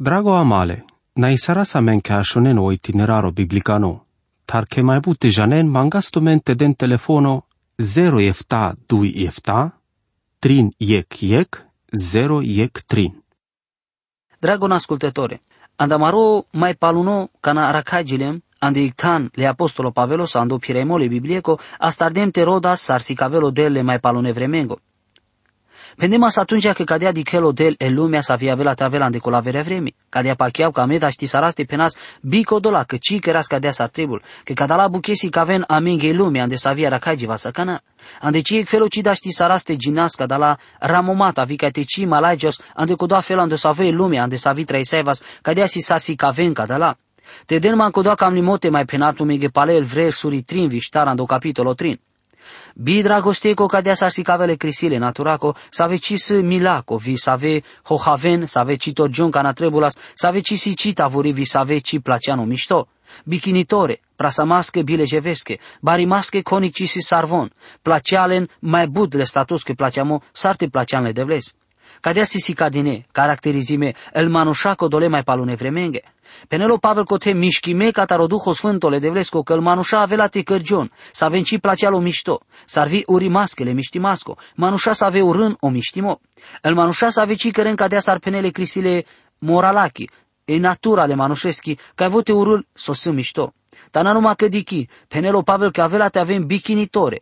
Drago amale, na isara sa men ka shonen o itineraro biblicano, tar ke mai bute janen mangasto mente den telefono 0 efta 2 efta, trin iec iec, 0 iec trin. Dragon ascultătore, andamaro mai paluno cana aracagilem, andi ictan le apostolo Pavelo sa ando piremole biblieco, astardem te rodas sarsicavelo delle mai palune vremengo. Pendemas atunci că cadea di chelo del e lumea sa via vela tavela ande colavere vremi. Cadea pacheau ca meda ști saraste penas bico dola că ci că cadea sa tribul. Că cadala buchesi ca ven amenge lumea ande sa via racagi va sacana. Ande ci felo ci da ști saraste ginas cadala ramomata vi ca te ci malagios ande codoa felo ande sa ve lumea ande sa vitra isevas cadea si sarsi ca ven cadala. Te den man codoa cam limote mai penaptu mege palel vre suri trin viștar ando capitolo trin. Bi dragosteko kadea sa si cavele crisile naturako, save cis milako, vi save hohaven, save cito giunca na trebulas, save si cita vuri vi save ci placiano mișto. Bikinitore, prasamasche bile jevesche, barimasche conic cisi sarvon, placialen mai bud le status che placiamo, sarte placian le devles. Cadea si cadine, caracterizime, el manușaco dole mai palune vremenge. Penelo Pavel cote mișchime cataroduho sfântole de vlesco că manușa avea te cărgion, să venci placea lo mișto, să arvi uri maschele miștimasco, manușa să avea urân o miștimo. El manușa să avea căren ca dea sarpenele crisile moralachi, e natura le manușeschi, că ai vote urul sosă mișto. Dar numai că dichi, Penelo Pavel că avea te avem bikinitore,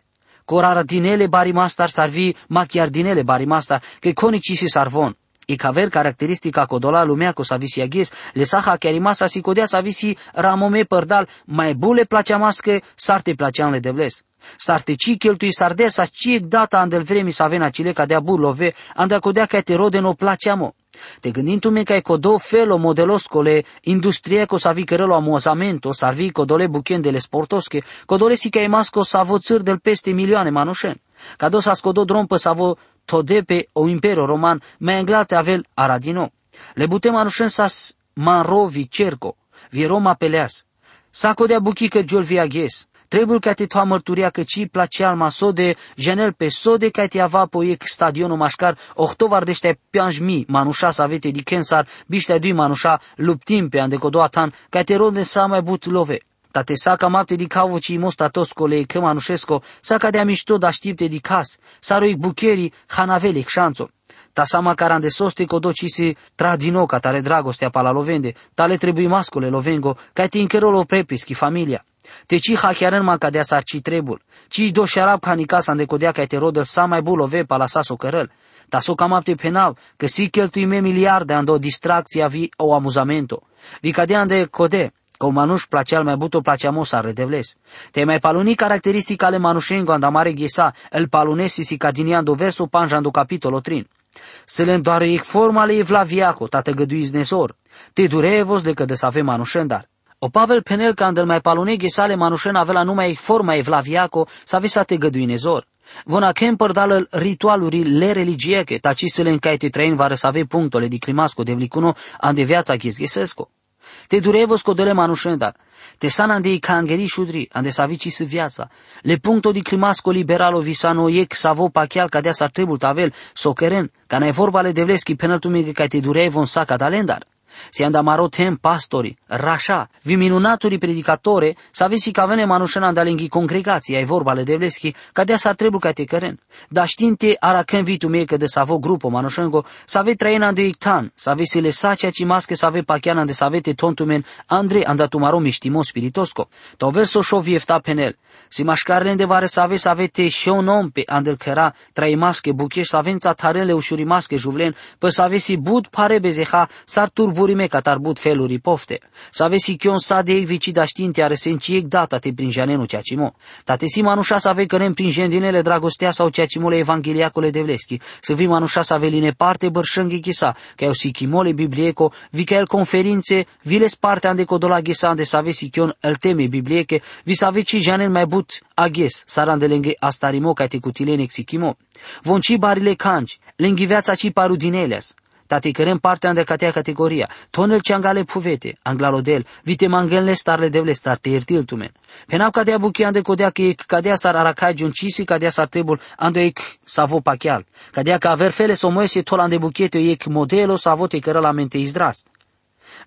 Corara dinele barimastar sarvi machiar dinele barimastar, că conici si sarvon. I caver caracteristica codola lumea cu savisi aghes, le saha chiarimasa si codea savisi ramome părdal, mai bule placea mască, sarte placeanle de vles. Sarte ci cheltui sardesa ci data andel vremi să avena cile ca dea burlove, anda codea ca te rode no placeamo. Te gândindu-me ca codo felo modeloscole industrie co savi cărelo amuzamento, sarvi codole buchen dele sportosche, codole si ca masco savo țâr del peste milioane manușen. Cado sa scodo drompă savo todepe o impero roman me englate avel aradino. Le butem anușen sas manrovi cerco, vi Roma peleas. Saco de buchică giol viaghes. Trebuie ca te toa mărturia că ci placea alma sode, genel pe sode ca te ava poiec stadionul mașcar, ohtovar dește pianjmi, manușa să avete di kensar, biște dui manușa, luptim pe andecodoatan, ca te rode sa mai but love. Tate saca mapte di cavo ci mosta toscole că manușesco, saca de amișto da știpte di cas, saroic bucheri, hanavelic șanțo. Ta sama carande soste codo ci si tradino ca tare dragostea pala lovende, tale trebuie mascole lovengo, ca ti încherolo prepischi familia. Te ci hachiaren ma cadea sarci trebul, ci do șarab ca nicasa de codea ca te rodel sa mai bulove pala sa socărel. Ta so cam apte penal, că si cheltui me miliarde ando distracția vi o amuzamento. Vi cadea de code, Că manuș placea mai buto placea mosa redevles. Te mai paluni caracteristica ale manușengo andamare ghesa, el palunesi si cadiniando verso panjando capitolo trin. Să le doare ec forma le evlaviaco, tate găduiți nezor. Te durevos de că de să avem manușendar. O Pavel penel că andel mai palune ghesale manușen avea numai ec forma evlaviaco, să avea să te gădui nezor. Vona kem părdală ritualuri le religieche, taci să le încaite trăin vară să ave punctole di climasco de vlicuno ande viața ghesghesesco. Te durevos codele manușendar. Te sana ande kangeri shudri, ande savici s viața. Le puncto di climasco liberalo visano iec savo pachial ca sa trebul tavel, soceren, ca ne vorba le devleski penaltumige ca te durevon saca dalendar. Si andamaro tem pastori, rasha, vi minunaturi predicatore, să avesi ca vene manușena andalenghi congregații, ai vorba le devleschi, ca de sa trebuie ca te căren. Da știinte ara când vitu mie că de să avo grupo manușengo, să ave trăina de ictan, să avesi le sacea ci masche să ave pachiana de să avete tontumen, Andre andatumaro miștimo spiritosco. To verso šo viefta penel. Si mașcarle de vare să ave să avete și un om pe andel căra, trai masche buchești, avența tarele ușuri masche juvlen, pe să avesi bud pare bezeha, s-ar turburi me ca tarbut feluri pofte. Să avesi chion sa de vici da știinte are senci data te prin janenu cea cimo. Tate si manușa să ave cărem prin jendinele dragostea sau cea cimole evangheliacole de vleschi. Să vi manușa să aveline parte bărșânghi chisa, ca eu si chimole biblieco, vi ca el conferințe, vi les parte ande codola ghesa ande să avesi chion el teme biblieche, vi să aveci janen mai but aghes, sarandelenghe astarimo ca te cutilene xichimo. Vonci barile canci, lenghi viața ci paru din eleas. Tati cărem partea de catea categoria. Tonel angale puvete, anglalodel, vite mangelne starle devle starte irtil tumen. Penap cadea buchi ande codea că cadea sar aracai juncisi cadea sar trebul ande ec savo pachial. Cadea că aver fele somoese tol ande buchiete ec modelo savo te cără la mente izdras.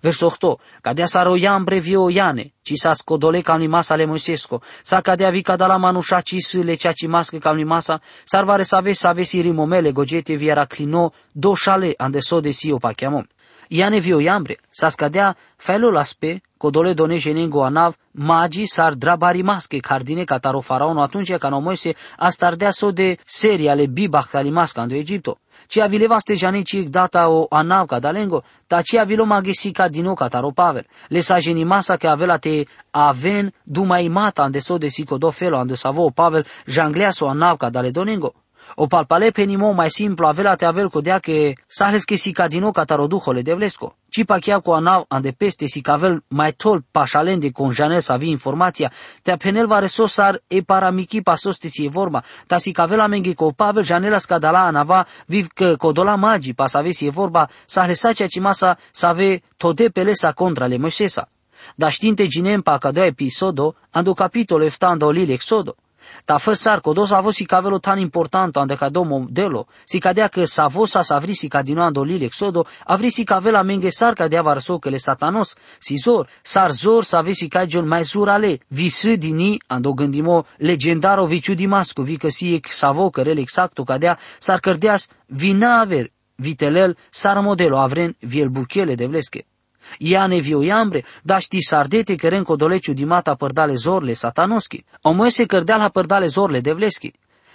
Verso 8. Cadea sa roiam brevio iane, ci sa scodole cam ni masa le Moisesco, sa cadea vi cadala manușa ci le cea ci mască cam ni masa, sarvare sa vesi sa vesi rimomele gogete viera clino do șale ande so de si o pachiamom. Iane vio iambre, sa scadea felul aspe, codole done jenengo anav, magi sar drabari masche cardine cataro faraono atunci ca no Moise astardea so de serie ale bibach alimasca ando Egipto ci avilevaste janici data o anavca dalengo, ta ci avilo magesica dino cataro pavel. Le sa masa che avela te aven dumai mata ande so de sico do felo ande savo pavel jangleaso anavca dale donengo. O palpale penimo mai simplu avela te avel codea che sales che si cadino cataroduhole de vlesco. Ci pachea cu anav ande peste si cavel mai tol pașalen de conjanel să avi informația, te penel va resosar e paramiki pasoste si e vorba, ta si cavel amengi co pavel janela scadala anava viv că codola magi pas ave si e vorba, sa hlesa cea ci masa să ave tode pelesa contra le Moisesa. Da știinte ginem pa ca doi episodo, ando capitolo eftando lile exodo. Ta fă sarco, dos avo si cavelo tan importante ande ca do modelo, si cadea că sa vosa sa vri si cadino ando lile exodo, avri si cavela menge sar cadea varso că le satanos, si zor, sar zor sa vri si cagion mai zur ale, vi s dini, ando gândimo legendaro viciu di masco, vi că si ec savo cărel exacto cadea, sar cărdeas vinaver, vitelel, sar modelo avren viel buchele de vlesche. Ia nevio iambre, da ști sardete că renco doleciu di mata părdale zorle satanoski. O moese cărdea la părdale zorle devleschi.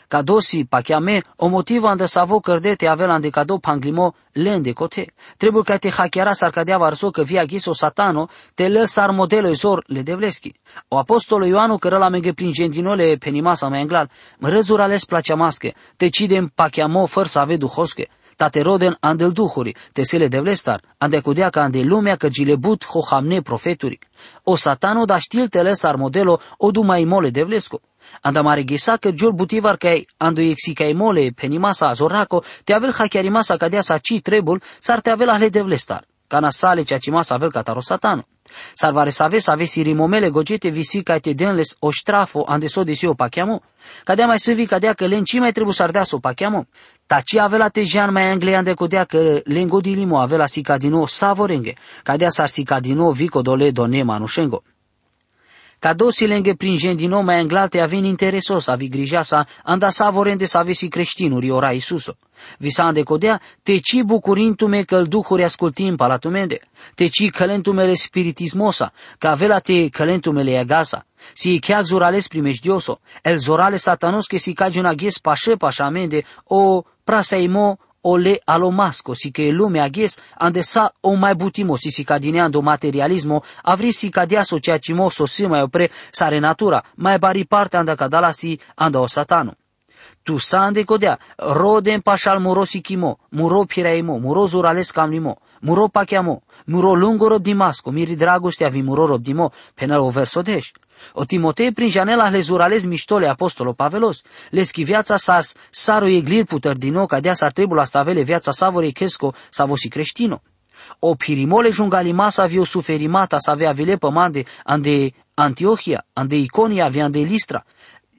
Ca dosi pachiame, o motivă ande savo cărdete avea ande cado panglimo lende cote. Trebuie ca te hackeara sar cadea varso că via ghiso satano, te lel sar modelo zor le devleschi. O apostolo Ioanu cără la menge prin gentinole penimasa mai englar, mă răzura les placea masche, te cidem pachiamo făr să ave duhosche tate roden andel duhuri, te sele de vlestar, ande kudea ca ande lumea că gilebut ho hamne profeturi. O satano da știl telesar modelo o du mai mole de vlesco. Anda mare gesa că jol butivar că ando exi ca mole penimasa zoraco, te avel hachiarimasa cadea sa ci trebul, sar te avel ahle de vlestar. Cana sale cea ci masa avel cataro satano. Salvare save save sirimomele gogete visi ca te denles o strafo ande so desio pachiamo. Cadea mai săvi cadea că len ci mai trebuie să ardea so pachiamo. Taci avea te jan mai anglean de codea că len godilimo avea sica din nou savorenge. Cadea sar sica din nou vico dole done manușengo. Cadosile prin din nou mai englalte avem interesos avi grija sa anda savorende să avesi creștinuri ora Isuso. Visande codea, te ci bucurintume că duhuri ascultim palatumende, te ci călentumele spiritismosa, că avela te călentumele agasa, si chiar zurales primejdioso, el zorale satanos que si cagi una ghes pașe pașamende, o prasaimo ole alomasco, si che lume aghes ande sa o mai butimo si si cadineando materialismo, avri si cadiaso ceea cimo so si mai opre sare natura, mai bari parte anda cadala si anda o satano. Tu sande codea, rodem pașal muro si chimo, muro pireimo, muro zurales camnimo, muro pachiamo, muro lungo rob dimasco, miri dragostea vi muro rob dimo, penal o verso deș. O Timotei prin janela le zurales miștole apostolo Pavelos, le schi viața sars, saro eglir puter din nou, ca dea s-ar trebui asta avele viața savore chesco, savosi creștino. O pirimole jungalimasa avio suferimata să avea vile pămande ande Antiohia, ande Iconia, avea ande Listra.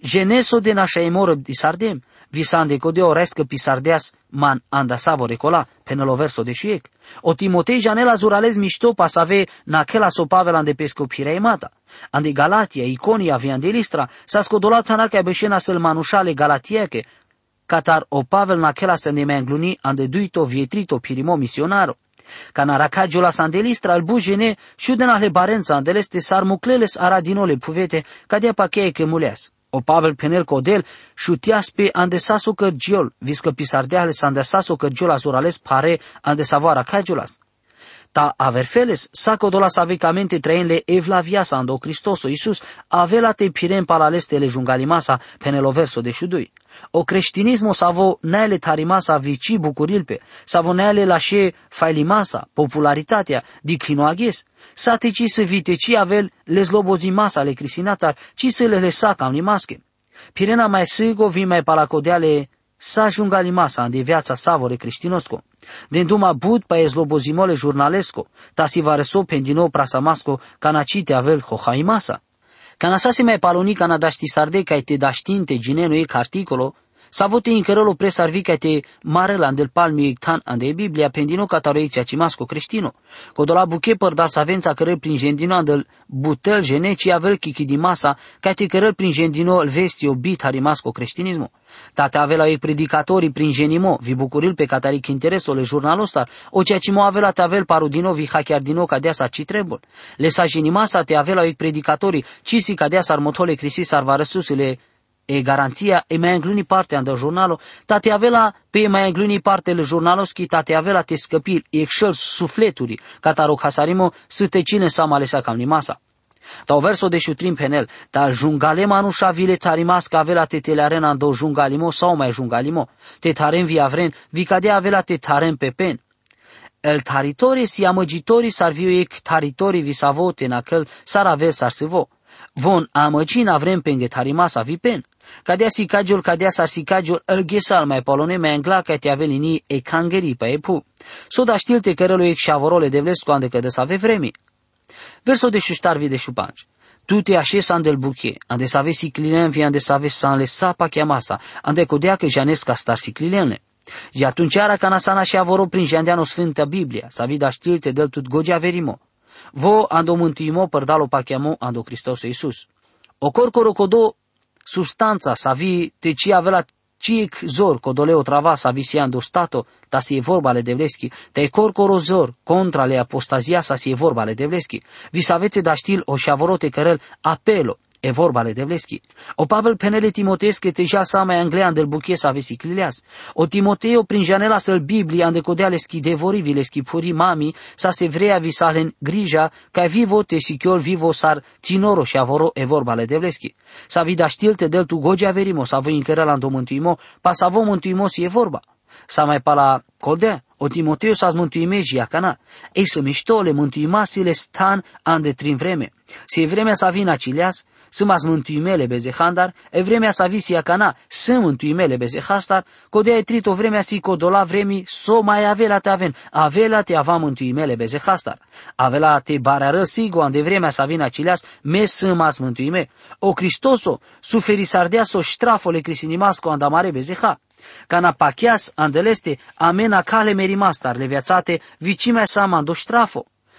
Geneso de nașa emoră di sardem, visande code orescă pisardeas man anda savore cola, penelo verso de șiec. O Timotei janela zurales mișto pasave naquela so Pavel de pescopire mata. Ande Galatia, Iconia, ande Listra, sa scodolat țanaca beșena sel manușale galatieche, catar o Pavel naquela se ne mengluni ande duito vietrito pirimo misionaro. Canaracaggio la sandelistra al bujene șudena le barența andeleste sar mucleles aradinole puvete, cadea pacheie che muleas. O Pavel penel codel șutias pe andesaso cărgiol, viscă pisardeale s andesaso cărgiol azurales pare andesavoara cagiulas. Ta averfeles, saco dolas avecamente traenle evlaviasa ando Cristoso Iisus, avela te pirem palaleste le jungalimasa penelo verso de șudui. O creștinismo savo neale tarimasa vici bucurilpe, savo neale lașe failimasa, popularitatea, diclinoaghes, sa te ci să viteci avel les lobozimasa le crisinatar, ci să le lesa cam limasche. Pirena mai sigo vi mai palacodeale sa jungalimasa ande viața savore creștinosco. Den duma bud pa eslobozimole jurnalesco, ta si vareso pendino prasamasco canacite avel hohaimasa. Canasasi mai paloni cana daști sarde ca te daștinte ginenu e articolo, Savote incărălo presarvicate marela del palmi ictan ande Biblia pendino cataroicea cimasco creștino. Codola buche părda savența cărăl prin gendino andel butel geneci avel chichi di masa, cate cărăl prin gendino el vestio bit harimasco creștinismo. Tate avea ei predicatorii prin genimo, vi bucuril pe cataric interesole jurnalostar, o ceea ce mo avea tavel parudino vi hachiar dino cadea sa ci trebol. Le sa genimasa te avea ei predicatorii, ci si cadea sa armotole crisi sarvarăsusule e garanția e mai îngluni partea de jurnalo, tate avela pe mai îngluni partele jurnalovski, tate avela te scăpil, e excel sufleturi, cataro hasarimo, să te cine sa malesa cam nimasa. Tau verso de șutrim penel, dar jungalema nu și vile tarimas ca avela te telearena do jungalimo sau mai jungalimo. Te tarem vi avren, vi cadea avela te tarem pe pen. El taritori si amăgitorii s-ar viu ec taritori vi savote în acel s-ar aver s-ar se vo. Von amăcina vrem pe tarimasa vi pen. Cadea si cagiul, cadea s-ar si cagiul, îl ghesal mai polone mai angla ca te avelini e cangeri pe epu. Soda știlte cărălu ec și avorole de vlescu ande că de să ave vremi. Verso de șuștarvi de șupanci. Tu te așezi andel buche, ande să aveți siclilen, vi ande să aveți să înlesa pa chiamasa, ande codea că janesc ca star siclilene. Și atunci ara canasana și avoro prin jandeano Sfânta Biblia, să vida știlte del tut gogea verimo. Vo ando mântuimo părdalo pa chiamo ando Hristos Iisus. O corcoro codo substanța să vi te ci avea ciec zor codoleo trava sa visiando stato, ta si e vorba le devleschi, te corcoro zor contra le apostazia sa si e vorba le devleschi. Vi savete da stil o șavorote cărel apelo, E vorba le devleschi. O Pavel penele Timotees că teja mai anglean del buchie sa vesiclileas. O Timoteo prin janela să-l Biblia ande codea leschi devori leschi puri mami sa se vrea vi salen grija ca vivo te sichiol vivo sar tinoro și avoro e vorba le devleschi. Sa vida știlte del tu gogia verimo sa voi încăra la mântuimo, pa sa vo mântuimo si e vorba. Sa mai pala codea, o Timoteo sa mântuime și acana. Ei să miștole mântuimasile stan ande trin vreme. Si e vremea sa vin acileas, să mas mântuimele bezehandar, e vremea sa visia cana, să mântuimele bezehastar, codea e trit o vremea si codola vremi, so mai avela te aven, avela te ava mântuimele bezehastar. Avela te bareară sigo, ande vremea sa vin acileas, me să mas mântuime. O Cristoso, suferi sardea so ștrafole crisinimasco andamare bezeha. Cana pachias andeleste amena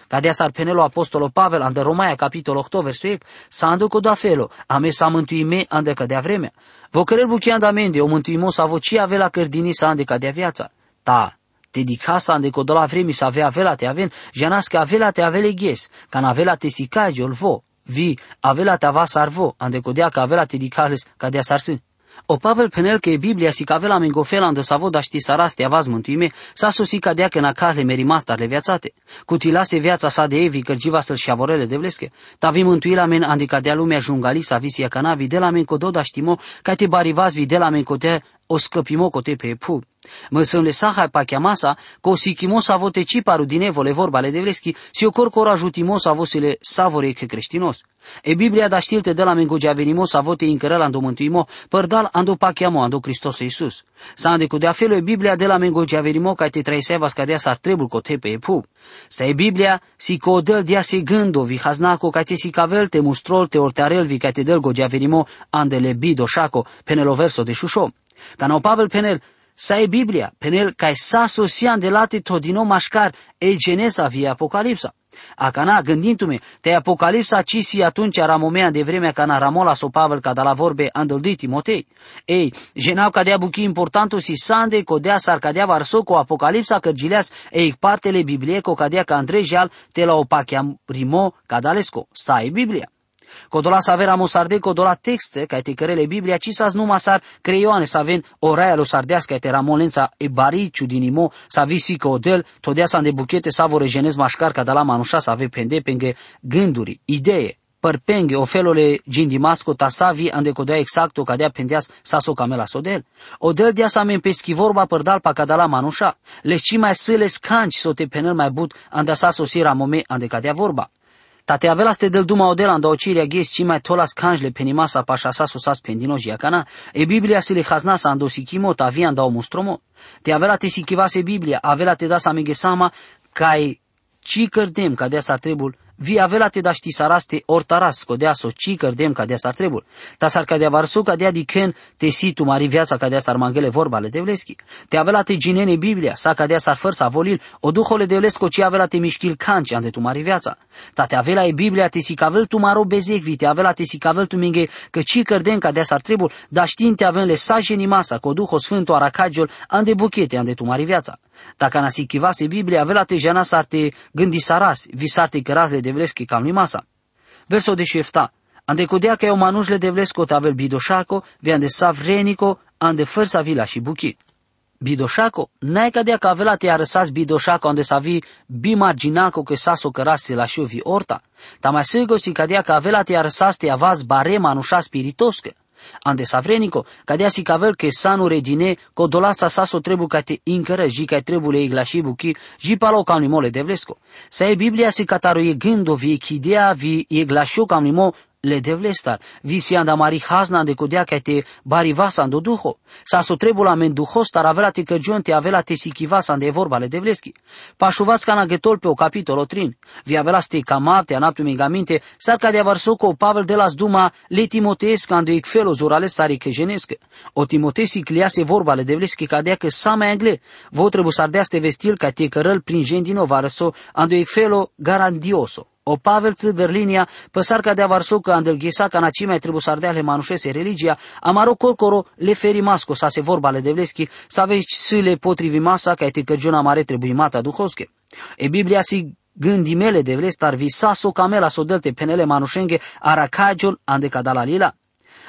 cale merimastar le viațate vicimea sa mando ștrafo. Cadea sarpenelo apostolo Pavel ande Romaia capitolo 8 versuiec, sa anduco da felo, a me sa mântuime ande cădea vremea. Vă cărel buchiand amende, o mântuimo sa voci avea cărdini sa ande cădea viața. Ta, te dicasa ande codola vremi sa avea avela te aven, janasca avela te avele ghes, can avela te sicage ol vo, vi avela te ava sarvo, ande codea ca avela te dicales cadea sarsi. O Pavel penel că e Biblia si cavela mengofela sa voda ști saraste avaz mântuime, sa sosi cadea că na cale merimastar le viațate. Cutilase viața sa de evi cărgiva să-l șavorele de vlesche. vi mântuila men andica dea lumea jungali sa visia canavi de la men cododa știmo, ca te barivaz vi de la men codea o scăpimo cote pe pu. Mă să le sahai pa chiamasa, co sikimo sa vote ciparu din evole vorba le devleschi, si o corcora jutimo sa vosile savore che creștinos. E Biblia da știlte de la mengogea venimo sa vote incărăl ando mântuimo, părdal ando pa chiamo ando Hristos Iisus. Sa ande cu de afelo e Biblia de la mengogea venimo ca te traiseva scadea sa trebul cote pe pu. Sta e Biblia si co del dia se gândo vi haznaco ca te si cavel te mustrol te ortearel vi ca te del gogea venimo andele bido șaco penelo verso de șușo. Ca no Pavel penel sa e Biblia, penel ca sa sosian de late todino mașcar e genesa via Apocalipsa. Acana, gândindu-me, te Apocalipsa ci si atunci era momea de vremea ca na ramola so Pavel ca da la vorbe andăldi Timotei. Ei, jenau cadea buchi importantu si sande codea sar cadea varso cu Apocalipsa cărgileas ei partele Biblie co cadea ca Andrei Jal te la opachia rimo cadalesco. Sa e Biblia. Codola sa avera mosarde, codola texte, ca te cărele Biblia, ci sa numa sar creioane, sa ven oraia lo sardească, te ramolența e bariciu din imo, sa visi codel, todea sa de buchete sa vor genez mașcar, ca da la manușa sa ave pende penge gânduri, idee, părpenghe o felole gindi masco ta savi ande codea exacto cadea pendeas sa so camela sodel. O del dia sa men peschi vorba părdal pa cadala manușa. Le ci mai sâle scanci so te penel mai but ande sa sosira mome ande cadea vorba. Tate avela ste del duma odela anda ociria ges ci mai tolas kanjle penimasa pasha sa susas pendino jiacana, e Biblia se le haznasa ando sikimo ta vi anda o mustromo. Te avela te sikivase Biblia, avela te da sa mege sama, kai ci cărdem ca dea sa trebul vi avela te daști saraste ortaras, codea so ci cărdem ca dea s-ar trebul. Ta s-ar cadea varsu ca dea diken te si tu mari viața ca dea s-ar mangele vorba le devleschi. Te avela te ginene Biblia, sa ca dea s-ar făr sa volil, o duhole devlesco ci avela te mișchil canci ande tu mari viața. Ta te avela e Biblia te si cavel tu maro bezecvi, te avela te si cavel tu minge că ci cărdem ca dea s-ar trebul, dar știind te avem le sajeni masa, cu duho sfântul aracagiul, ande buchete ande tu mari viața. Dacă nasi kivase Biblia, avela te jana s-ar te gândi saras, visarte căras le devleschi cam ni masa. Verso de șefta, ande codea că eu manuș le devlesco tavel bidoșaco, vi ande savrenico, ande fărsa vila și buchi. Bidoșaco, n-ai cadea că avela te arăsas bidoșaco ande să vi bimarginaco că saso cărase la vi orta. Ta mai sigur si cadea că avela te arăsas te avaz barema anușa spiritoscă. Ande savrenico, cadea si cavel che sanu regine, co dolasa saso trebu ca te incără, ji ca trebu le igla și buchi, ji palo ca mole de vlesco. Sa e Biblia si cataro e gândo vi chidea vi igla și ca mo le devlestar, visi anda mari hazna de codea ca te bari vasa ando duho. Sa so trebula men duhostar avela te cărgion te avela te sikivasa ande vorba le devleschi. Pașuvați ca getol pe o capitolo trin. Vi avela ste camav te anaptu mingamente, sar ca de avarsoco Pavel de las duma le timoteesc ando ec felo zurale stare kejenescă. O timotesi cliase vorba le devleschi ca dea că sa mai angle. Vo trebu sardeaste vestil ca te cărăl prin gendino varăso ando ec felo garandioso. O Pavel linia, păsar ca de avarsocă andelghesa ca na mai trebuie să ardea le manușese religia, amaro corcoro le feri masco sa se vorba le devleschi, să aveți sile potrivi masa ca te căgiuna mare trebuie mata duhosche. E Biblia si gândi mele de vlestar visa so camela so delte penele manușenghe aracagiol ande cadala lila.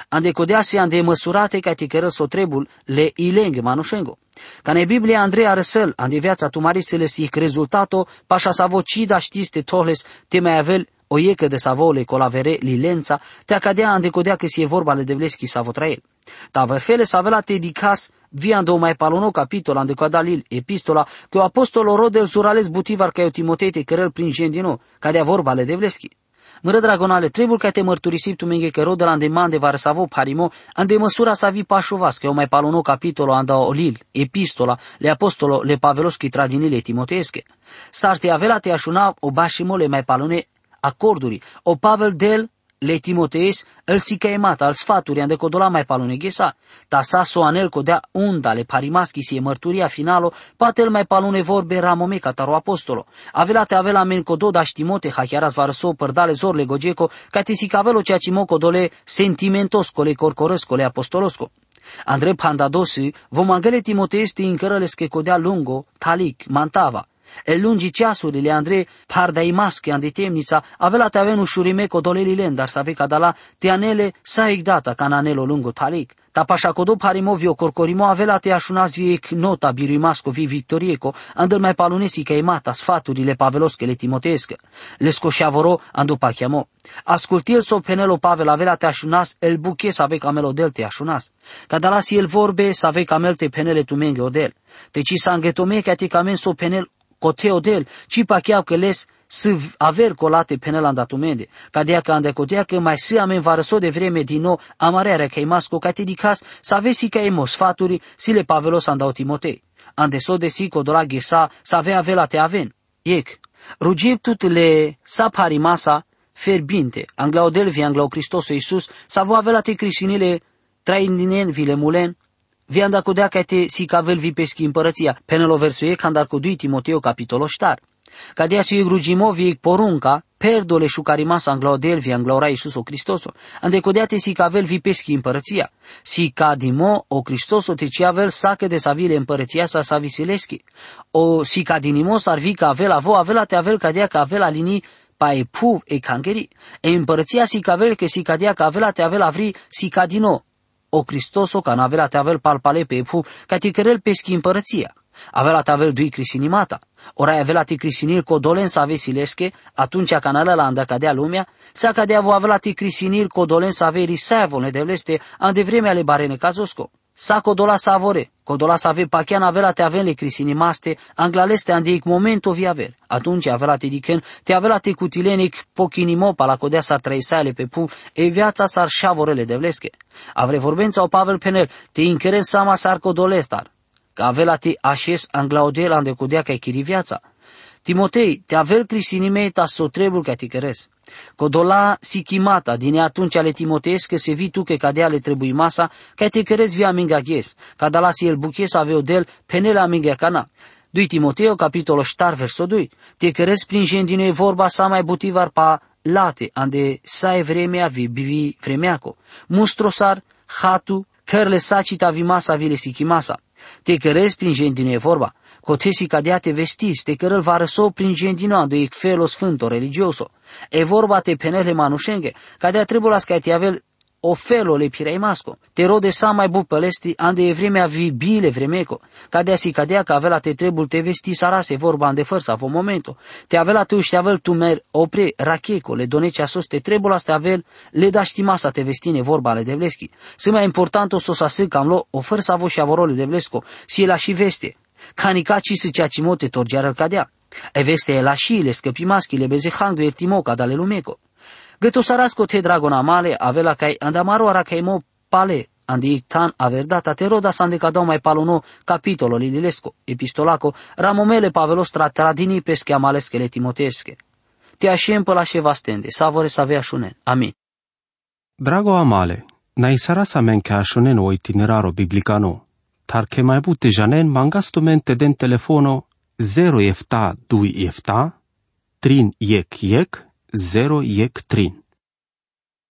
Ande codease ande măsurate ca te cără so trebul le ilenghe manușengo. Ca ne Biblia Andrei răsăl, ande viața tu marisele si rezultato, pașa sa vocida știste tohles, te mai avel o iecă de savole colavere lilența, te acadea ande codea că si e vorba le devleschi sa votrael. Ta fele sa vela te dicas via ando mai palono capitol ande lil epistola că apostolo rodel zurales butivar ca eu Timotei te cărăl prin gendino, cadea vorba le devleschi. Mără dragonale, trebuie ca te mărturisip tu menge că rodă la îndemande va răsavo parimo, ande măsura să vi pașuvas, că eu mai palono capitolo anda olil, epistola, le apostolo, le paveloschi tradinile timoteesche. Sarte avela te așuna o bașimole mai palone acorduri, o Pavel del le Timotees îl sicăemata al sfaturi ande codola mai palone ghesa, ta sa so anel codea unda le parimaschi si e mărturia finalo, poate el mai palone vorbe ramome ca taro apostolo. Avela te avela men codo da Timote ha chiaras varso părdale zorle gogeco, ca te sicavelo cea cimo codole sentimentoscole corcorăscole apostolosco. Andre pandadosi, vom angele Timoteesti încărăles che codea lungo, talic, mantava, E lungi ceasurile Andrei pardai masche ande temnița, avela te avenu șurime codoleli dar să ca dala teanele sa igdata cananelo lungo talic. Ta pașa codo parimovio corcorimo avela te așunas viec nota birimasco vi victorieco, andel mai palunesi ca mata sfaturile pavelosche le timotescă. Le scoșeavoro andu pachiamo. Ascultil so penelo Pavel avela te așunas el buche să ave camelo del te așunas. Ca dalasi el vorbe să ave camel te penele tu menge odel. Te ci sangetome ca te camen so penel coteo del, ci pa chiar că les să aver colate penel andatumende, ca de ca ande cotea că mai să amen varăso de vreme din nou amarea că masco ca te dicas să avesi ca emo sfaturi si le pavelos andau Timotei. Ande so de si codola ghesa să avea avela te aven. Ec, rugiptut le sa pari masa ferbinte, anglaudel vi anglau Hristos Iisus, să vă avea la te crisinile traindinen vile mulen, vi anda codea ca te si cavel vi peschi împărăția, penelo versuie candar cu dui Timoteo capitolo ștar. Ca de si grugimo vi porunca, perdole șucarimasa anglaudel vi anglaura Iisus o Cristoso, ande codea te si cavel vi peschi împărăția, si cadimo o Cristoso te ci avel sache de savile împărăția sa sa visileschi, o si cadinimo ar vi ca avel avo avela te avel cadea ca avel alini pa e puv e cangeri, e împărăția si cavel că si cadea ca avela te avel avri si cadino, o Cristoso ca navela te avel palpale pe pu, ca ti cărel peschi împărăția. Avela te avel dui crisinimata. Ora avela ti crisinir codolen să ave silesche, atunci ca nala la anda cadea lumea, sa cadea vo avela ti crisinir codolen să ave risavone de vleste, ande vreme ale barene cazosco. Sa codola savore, codola sa ave pachian avela te avele crisinimaste, anglaleste andeic momento vi aver. Atunci avela te dichen, te avela te cutilenic pochinimo la codea sa sale pe pu, e viața sar șavorele de vlesche. Avre vorbența o Pavel Penel, te inceren sama sar codolestar, că avela te așes anglaudel ande codea ca chiri viața. Timotei, te avel crisinimei ta so trebul ca ti căres. Codola si chimata, din atunci ale Timotees că se vi tu că cadea le trebuie masa, ca te căres via minga ghes, ca da la si el buches aveo del penela minga cana. 2 Timoteo, capitolul 4, verso 2. Te căres prin gendine vorba sa mai butivar pa late, ande sai vremea vi bivi vremeaco. Mustrosar, hatu, cărle sacita vi masa vile si chimasa. Te căres prin gendine vorba. Cotesi cadeate vestis, te cărăl va răso prin gendinoando e felo sfânto religioso. E vorba te penele manușenghe, cadea trebuie las te avel o felo le pirei masco. Te rode sa mai bu pălesti, ande e vremea vi bile vremeco. Cadea si cadea că avela te trebul te vesti sarase vorba ande fărsa vo momento. Te avela tu și avel tu mer opre racheco, le donece sos te trebul asta avel, le da masa te vestine vorba le devleschi. Să mai important o să să cam lo o fărsa vo și avorole devlesco, si la și veste. Kanikachi si mote torgiar cadea. E veste e la și le scăpi maschi le beze hangu ertimoca dale lumeco. Găto sarasco te dragona male avela kai andamaro ara kai mo pale andi tan averdata te roda sande cadau mai paluno capitolo lililesco epistolaco ramomele pavelos tradini pesche amale schele timotesche. Te așiem la șeva stende, savore să avea șunen. Amin. Drago amale, na sarasa men ca șunen o itineraro biblicano tar che mai bute janen mangastumente den telefono 0 efta 2 efta, trin yek yek, 0 yek trin.